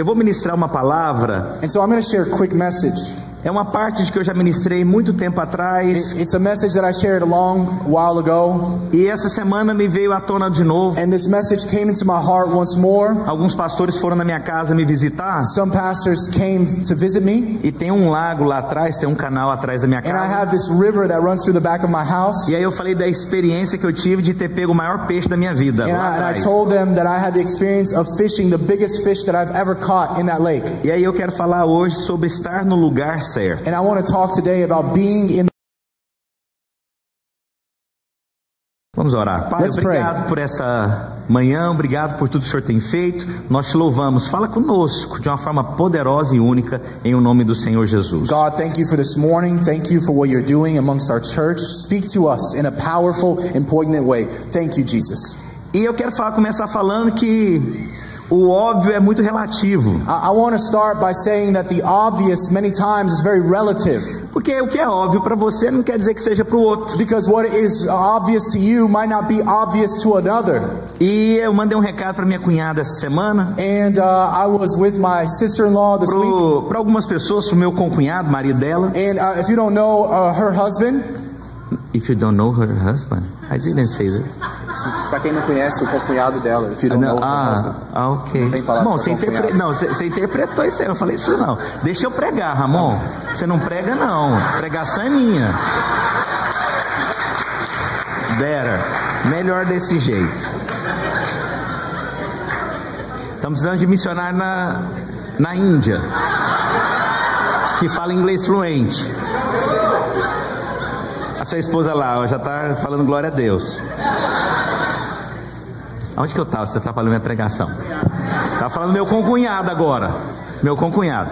eu vou ministrar uma palavra. And so I'm going to share a quick message. É uma parte de que eu já ministrei muito tempo atrás. It- It's a message that I shared a long while ago, E essa semana me veio à tona de novo. and this message came into my heart once more. Alguns pastores foram na minha casa me visitar. Some pastors came to visit me, E tem um lago lá atrás, tem um canal atrás da minha and I casa. have this river that runs through the back of my house. E aí eu falei da experiência que eu tive de ter pego o maior peixe da minha vida. And Lá I, and I atrás. told them that I had the experience of fishing the biggest fish that I've ever caught in that lake. E aí eu quero falar hoje sobre estar no lugar certo. And I want to talk today about being in. Vamos orar. Pai, Let's pray. obrigado por essa manhã, obrigado por tudo que o Senhor tem feito. Nós te louvamos. Fala conosco de uma forma poderosa e única em o nome do Senhor Jesus. God, thank you for this morning. Thank you for what you're doing amongst our church. Speak to us in a powerful and poignant way. Thank you, Jesus. E eu quero falar, começar falando que o óbvio é muito relativo. I, I want to start by saying that the obvious many times is very relative. Porque o que é óbvio para você não quer dizer que seja para o outro. Because what is obvious to you might not be obvious to another. E eu mandei um recado para minha cunhada essa semana. And uh, I was with my sister in law this week. Para algumas pessoas, para o meu concunhado, marido dela. And uh, if you don't know uh, her husband, If you don't know her husband, I didn't say that. Para quem não conhece, o cunhado dela, know her husband. ah, ah, ok. tem palavra Bom, pra você, interpre... não, você, você interpretou isso aí, eu não falei isso não. Deixa eu pregar, Ramon. Você não prega não, pregação é minha. Better, melhor desse jeito. Estamos precisando de missionário na, na Índia, que fala inglês fluente. A sua esposa lá ó, já está falando glória a Deus. Onde que eu estava? Você está falando minha pregação. Tá falando meu concunhado agora. Meu concunhado.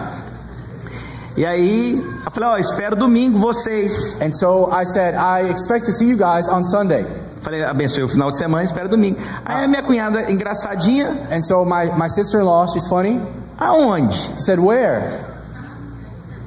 E aí, eu falei, ó, espero domingo vocês. And so I said, I expect to see you guys on Sunday. Falei, abençoe o final de semana, espero domingo. Aí a minha cunhada, engraçadinha, And so my, my sister in law, she's funny. aonde? She said, Where?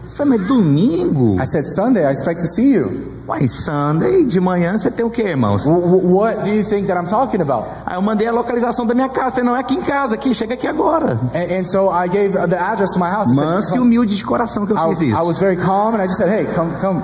Eu falei, mas domingo? I said, Sunday, I expect to see you. Uai, Sunday, de manhã você tem o que, irmãos? What do you think that I'm talking about? Aí eu mandei a localização da minha casa. Falei, não, é aqui em casa, aqui, chega aqui agora. And, and so I gave the address to my house. I, Manso e humilde de coração que eu fiz I, I isso. was very calm and I just said, Hey, come, come.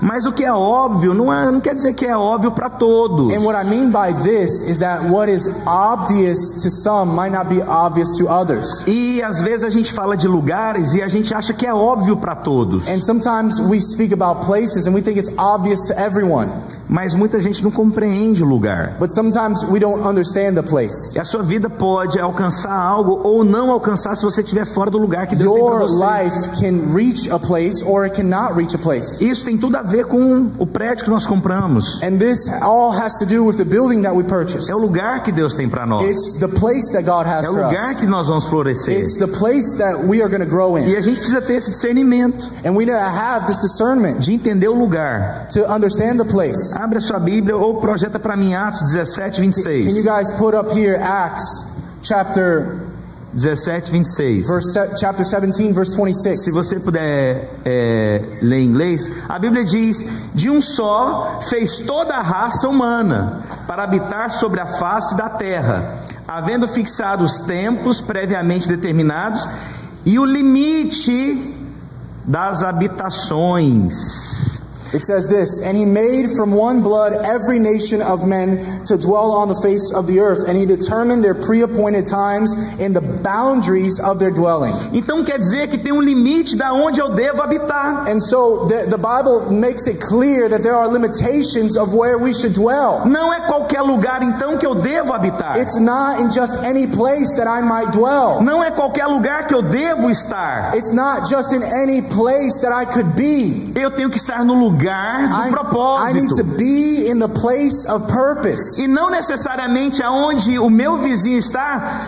Mas o que é óbvio não, é, não quer dizer que é óbvio para todos. And what I mean by this is that what is obvious to some might not be obvious to others. E às vezes a gente fala de lugares e a gente acha que é óbvio para todos. And sometimes we speak about places and we think it's obvious to everyone. Mas muita gente não compreende o lugar. But sometimes we don't understand the place. E a sua vida pode alcançar algo ou não alcançar se você estiver fora do lugar que Deus tem para Your você. life can reach a place or it cannot reach a place. Isso tem tudo a ver com o prédio que nós compramos. And this all has to do with the building that we purchased. É o lugar que Deus tem para nós. It's the place that God has É o for lugar us. que nós vamos florescer. It's the place that we are going to grow E in. a gente precisa ter esse discernimento And we need to have this discernment de entender o lugar. to understand the place. Abre a sua Bíblia ou projeta para mim Atos 17, Can you 26. guys put up here Acts chapter 17, 26. verse se- chapter 17 verse 26? Se você puder é, ler em inglês, a Bíblia diz: De um só fez toda a raça humana para habitar sobre a face da terra, havendo fixado os tempos previamente determinados e o limite das habitações. It says this, and he made from one blood every nation of men to dwell on the face of the earth, and he determined their pre-appointed times in the boundaries of their dwelling. Então quer dizer que tem um limite da onde eu devo habitar. And so the, the Bible makes it clear that there are limitations of where we should dwell. Não é qualquer lugar então que eu devo habitar. It's not in just any place that I might dwell. Não é qualquer lugar que eu devo estar. It's not just in any place that I could be. Eu tenho que estar no lugar do I, I need propósito. to be in the place of purpose. E não necessariamente aonde o meu vizinho está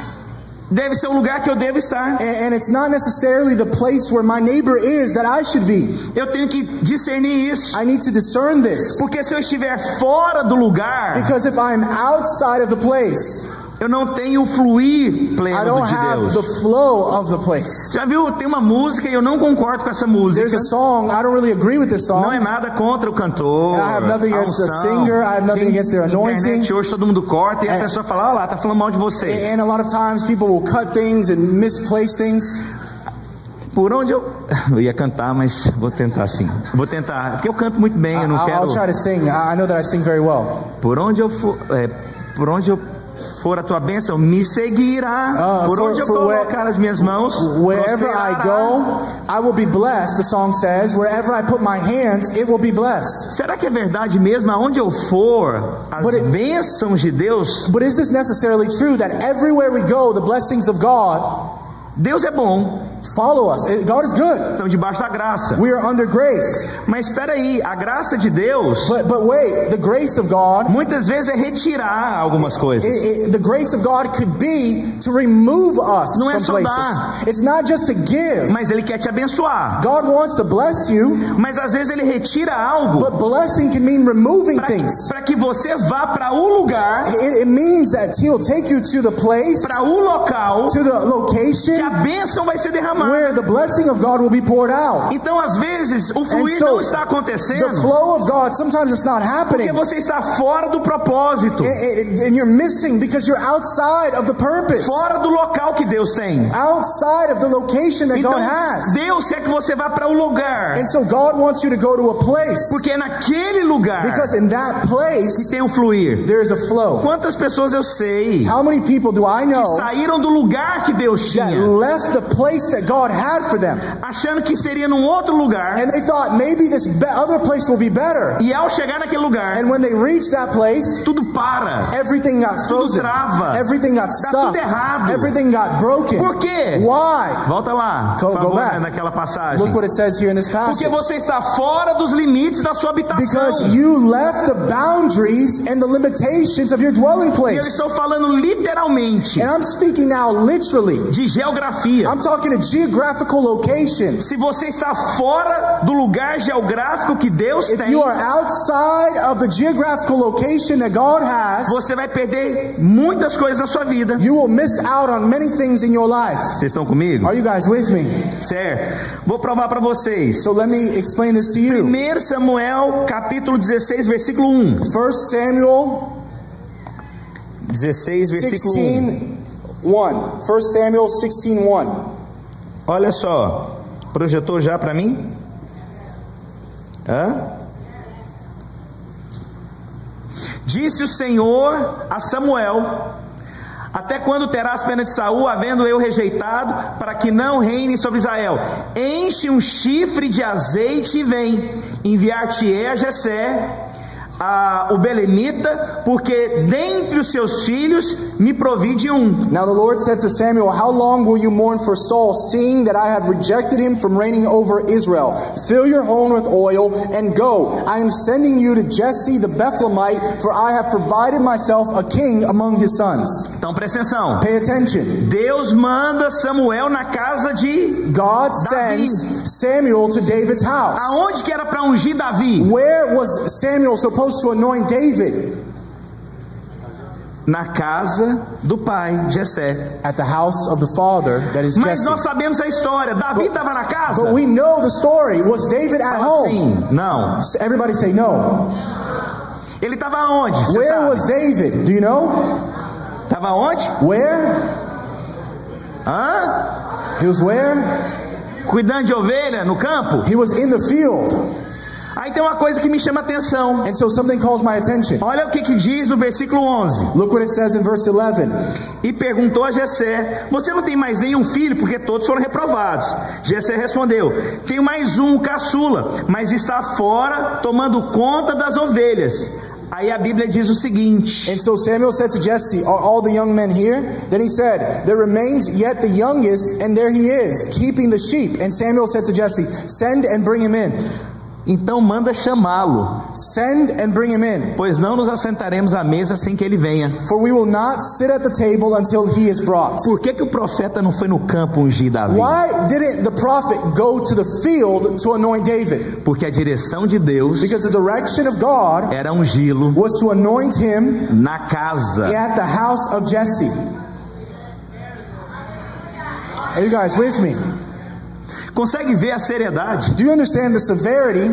deve ser o lugar que eu devo estar. And, and it's not necessarily the place where my neighbor is that I should be. Eu tenho que discernir isso. I need to discern this. Porque se eu estiver fora do lugar, Because if I'm outside of the place, Eu não tenho o fluir pleno de Deus. the flow of the place. Já viu? Tem uma música e eu não concordo com essa música. There's a song, I don't really agree with this Não é song. nada contra o cantor. I have nothing against the singer, I have nothing against their anointing. Internet hoje todo mundo corta e a É. pessoa fala, olha lá, tá falando mal de você. And a lot of times people will cut things and misplace things. Por onde eu. Eu ia cantar, mas vou tentar sim. Vou tentar, porque eu canto muito bem, eu não I'll, quero. I'll try to sing. I know that I sing very well. Por onde eu for, é, por onde eu for a tua bênção, me seguirá. Ah, por for- onde eu for where- colocar as minhas mãos, Wherever I go, I will be blessed, the song says. Wherever I put my hands, it will be blessed. Será que é verdade mesmo? Aonde eu for, as But it- bênçãos de Deus, But is this necessarily true that everywhere we go, the blessings of God Deus é bom. Follow us? God is good. Estamos debaixo da graça. We are under grace. Mas espera aí, a graça de Deus But but wait, the grace of God, muitas vezes é retirar algumas it, coisas. it- the grace of God could be to remove us Não é from só places. dar. It's not just to give. Mas ele quer te abençoar. God wants to bless you, Mas às vezes ele retira algo but blessing can mean removing things. para que você vá para o lugar, It, it means that He'll take you to the place, para o local to the que location a bênção vai ser derramada. Where the blessing of God will be poured out. Então, às vezes, o fluir so, não está the acontecendo flow of God, sometimes it's not happening. porque você está fora do propósito, And- and you're missing because you're outside of the purpose, fora do local que Deus tem. outside of the location that Então, God has. Deus quer que você vá para o lugar, And so God wants you to go to a place porque é naquele lugar because in that que place tem o fluir. there is a flow. Quantas pessoas eu sei How many people do I know saíram do lugar que Deus that tinha, left the place that God had for them achando que seria num outro lugar, and they thought maybe this other place will be better? e ao chegar naquele lugar, And when they reached that place, tudo para. everything got frozen, trava. everything got stuck, tudo errado. everything got broken. Por quê? Why? Volta lá, Go- por go favor, back. naquela passagem. Look what it says here in this Porque passage. você está fora dos limites da sua habitação. Because you left the boundaries and the limitations of your dwelling E eu place. estou falando literalmente And I'm speaking now literally. de geografia. I'm talking a geographical location. Se você está fora do lugar geográfico que Deus If tem, you are outside of the geographical location that God has, você vai perder muitas coisas na sua vida. you will miss out on many things in your life. Vocês estão comigo? Are you guys with me? Certo. Vou provar para vocês. So let me explain this to you. 1 Samuel, capítulo 16, versículo 1. 1 Samuel 16, versículo 1. 16 1. 1 Samuel 16 1. Olha só. Projetou já para mim? Hã? Disse o Senhor a Samuel: Até quando terás pena de Saul, havendo eu rejeitado, para que não reine sobre Israel? Enche um chifre de azeite e vem. Enviar-te-ei a Jessé, a, o belemita, porque dentre os seus filhos me provide um. Now the Lord said to Samuel, How long will you mourn for Saul, seeing that I have rejected him from reigning over Israel? Fill your horn with oil and go. I am sending you to Jesse the Bethlehemite, for I have provided myself a king among his sons. Então presta atenção. Pay attention. Deus manda Samuel na casa de God Davi. sends Samuel to David's house. aonde que era para ungir Davi? Where was Samuel supposed to anoint David? Na casa do pai Jessé. At the house of the father, that is Mas Jesse. nós sabemos a história. Davi estava na casa? But we know the story. Was David at home? assim, não. Everybody say no. Ele estava onde? Where sabe? was David? Do you know? Estava onde? Where? Hã? He was where? Cuidando de ovelha no campo? He was in the field. Aí tem uma coisa que me chama a atenção. And so something calls my attention. Olha o que, que diz no versículo 11. Look what it says in verse 11. E perguntou a Jessé: Você não tem mais nenhum filho, porque todos foram reprovados? Jessé respondeu: Tenho mais um, o caçula, mas está fora tomando conta das ovelhas. Aí a Bíblia diz o seguinte: And so Samuel said to Jesse, Are all the young men here? Then he said, There remains yet the youngest, and there he is, keeping the sheep. And Samuel said to Jesse, Send and bring him in. Então manda chamá-lo, Send and bring him in, pois não nos assentaremos à mesa sem que ele venha. for we will not sit at the table until he is brought. Por que, que o profeta não foi no campo ungir Davi? Why didn't the prophet go to the field to anoint David? Porque a direção de Deus Because the direction of God era ungí-lo was to anoint him na casa. at the house of Jesse. Are you guys with me? Consegue ver a seriedade? Do you understand the severity?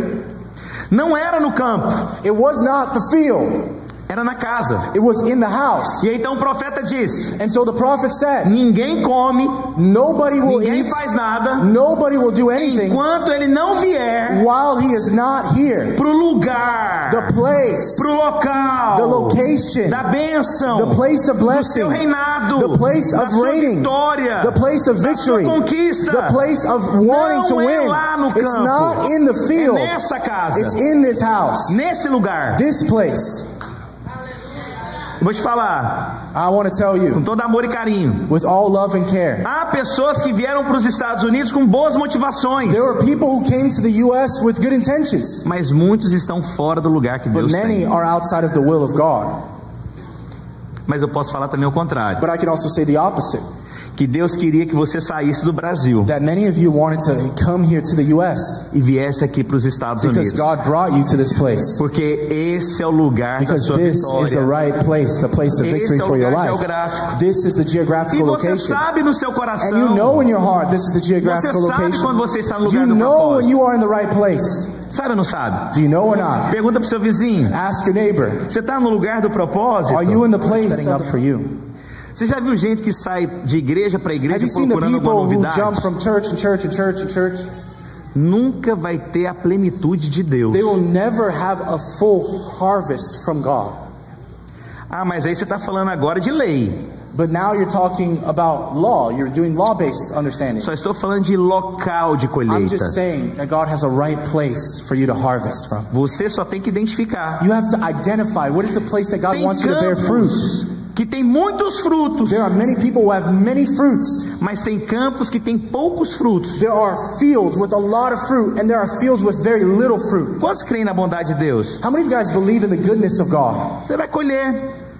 Não era no campo, It was not the field, era na casa. it was in the house. E então o profeta disse: And so the prophet said, Ninguém come, Nobody will ninguém eat, faz nada, nobody will do anything enquanto ele não vier while he is not here. pro lugar, The place, pro local, the location, da bênção, the place of do blessing, seu reinado, the place of sua reigning, vitória, the place of da sua victory, conquista. the place of wanting to Não é win. lá no It's campo. not in the É field, nessa casa, it's in this house, nesse lugar. this place. Vou te falar, I want to tell com you, todo amor e carinho. with all love and care. Há pessoas que vieram para os Estados Unidos com boas motivações, There were people who came to the U.S. with good intentions, mas muitos estão fora do lugar que but Deus many tem. are outside of the will of God. Mas eu posso falar também o contrário, But I can also say the opposite que Deus queria que você saísse do Brasil that many of you wanted to come here to the U.S. e viesse aqui para os Estados because Unidos, God brought you to this place. porque esse é o lugar da Because sua this is the vitória. right place, the place of victory Esse é o for your life. geográfico. This is the E você location. sabe no seu And coração, you know in your heart this is the você geographical sabe quando location. você está no lugar You do know when propósito. you are in the right place. Sabe ou não sabe? Do you know or not? Pergunta pro seu vizinho. Ask your neighbor. Você está no lugar do propósito? Are you in the place Setting up for you. Você já viu gente que sai de igreja para igreja procurando alguma novidade? jump from church and church and church and church? Nunca vai ter a plenitude de Deus. They will never have a full harvest from God. Ah, mas aí você está falando agora de lei. But now you're talking about law. You're doing law-based understanding. Só estou falando de local de I'm colheita. just saying that God has a right place for you to harvest from. Você só tem que identificar. You have to identify what is the place that God Tem wants you to bear fruit. Que tem muitos frutos, There are many people who have many fruits. mas tem campos que tem poucos frutos. There are fields with a lot of fruit, and there are fields with very little fruit. Quantos creem na bondade de Deus? How many of you guys believe in the goodness of God? Você vai colher,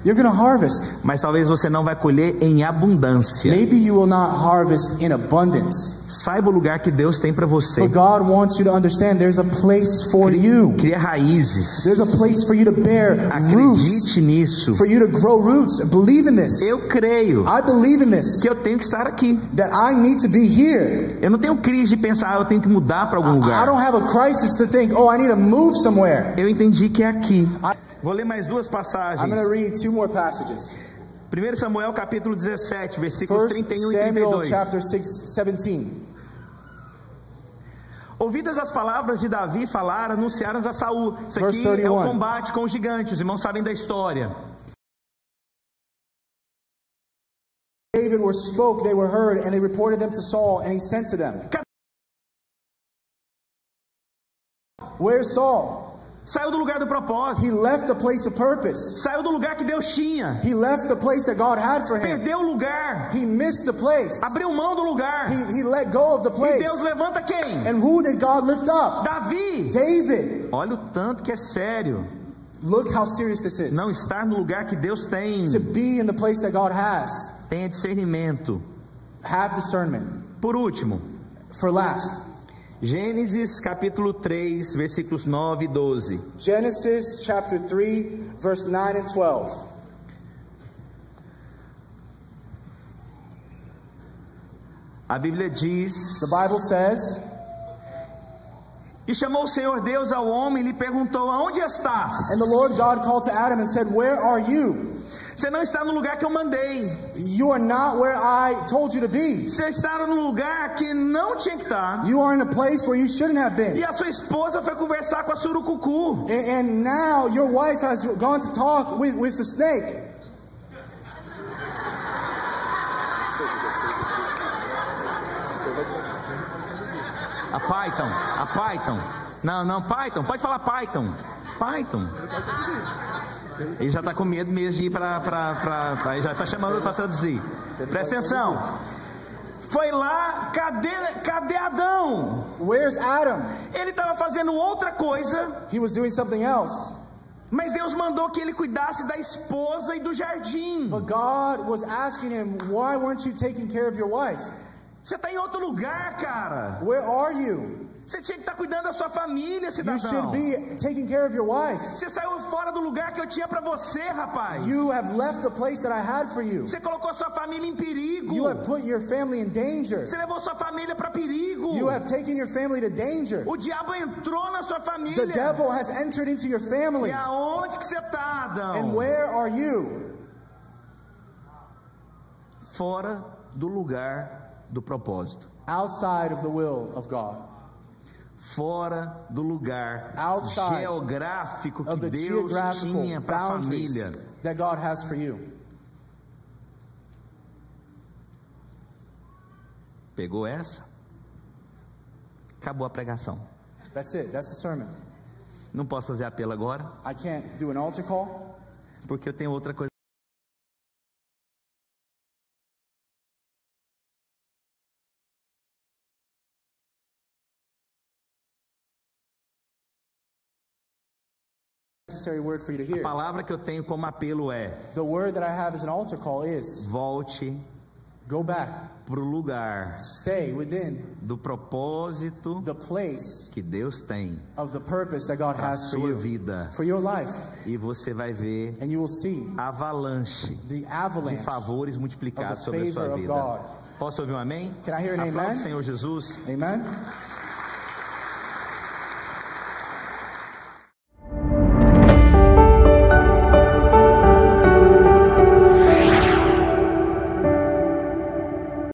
You're going to harvest. mas talvez você não vai colher em abundância. Maybe you will not harvest in abundance. Saiba o lugar que Deus tem para você. But God wants you to understand there's a place for you. Cria raízes. There's a place for you to bear roots, Acredite nisso. for you to grow roots. Believe in this. Eu creio I believe in this. que eu tenho que estar aqui. That I need to be here. Eu não tenho crise de pensar, ah, eu tenho que mudar para algum I lugar. don't have a crisis to think, oh, I need to move somewhere. Eu entendi que é aqui. I- Vou ler mais duas I'm passagens. going to read two more passages. 1 Samuel capítulo 17, versículos First 31 e Samuel 32. chapter 6, 17. Ouvidas as palavras de Davi falar, anunciaram a Saul. Isso aqui é o 31. combate com os gigantes. Os irmãos sabem da história. David were spoke, they were heard, and they reported them to Saul, and he sent to them. Where's Saul? Saiu do lugar do propósito. He left the place of purpose. Saiu do lugar que Deus tinha. He left the place that God had for him. Perdeu o lugar. He missed the place. Abriu mão do lugar. He, he let go of the E place. Deus levanta quem? And who did God lift up? Davi. David. Olha o tanto que é sério. Look how serious this is. Não estar no lugar que Deus tem. To be in the place that God has. Tenha discernimento. Have discernment. Por último, For last, Gênesis capítulo 3, versículos 9 e 12. Genesis chapter 3, verse 9 and 12. A Bíblia diz: The Bible says, E chamou o Senhor Deus ao homem e lhe perguntou: Aonde estás? And the Lord God called to Adam and said, Where are you? Você não está no lugar que eu mandei. You are not where I told you to be. Você está no lugar que não tinha que estar. You are in a place where you shouldn't have been. E a sua esposa foi conversar com a surucucu. And, and now your wife has gone to talk with, with the snake. A Python, a Python. Não, não, Python, pode falar Python. Python. Ele já está com medo mesmo de ir para. Ele já está chamando para traduzir. Presta atenção. foi lá, cadê, cadê Adão? Where's Adam? Ele estava fazendo outra coisa, He was doing something else. mas Deus mandou que ele cuidasse da esposa e do jardim. But God was asking him, Why weren't you taking care of your wife? Você está em outro lugar, cara. Where are you? Você tinha que estar cuidando da sua família, You cidadão. should be taking care of your wife. Você saiu fora do lugar que eu tinha para você, rapaz. You have left the place that I had for you. Você colocou sua família em perigo. You have put your family in danger. Você levou sua família para perigo. You have taken your family to danger. O diabo entrou na sua The família. devil has entered into your family. E aonde que você está, Adão? And where are you? Fora do lugar do propósito. Outside of the will of God. Fora do lugar Outside geográfico que Deus tinha para a família. that God has for you. Pegou essa? Acabou a pregação. That's it. That's the sermon. Não posso fazer apelo agora, I can't do an altar call porque eu tenho outra coisa. Necessary word for you to A hear. palavra que eu tenho como apelo é: The word that I have as an altar call is volte go back, para o lugar stay within do propósito the place que Deus tem of the purpose that God a has for sua you, vida. for your life, E você vai ver and you will see avalanche the de avalanche. favores multiplicados sobre a sua vida. Posso ouvir um amém? Can I hear an Aplauda o amen? Senhor Jesus. Amen.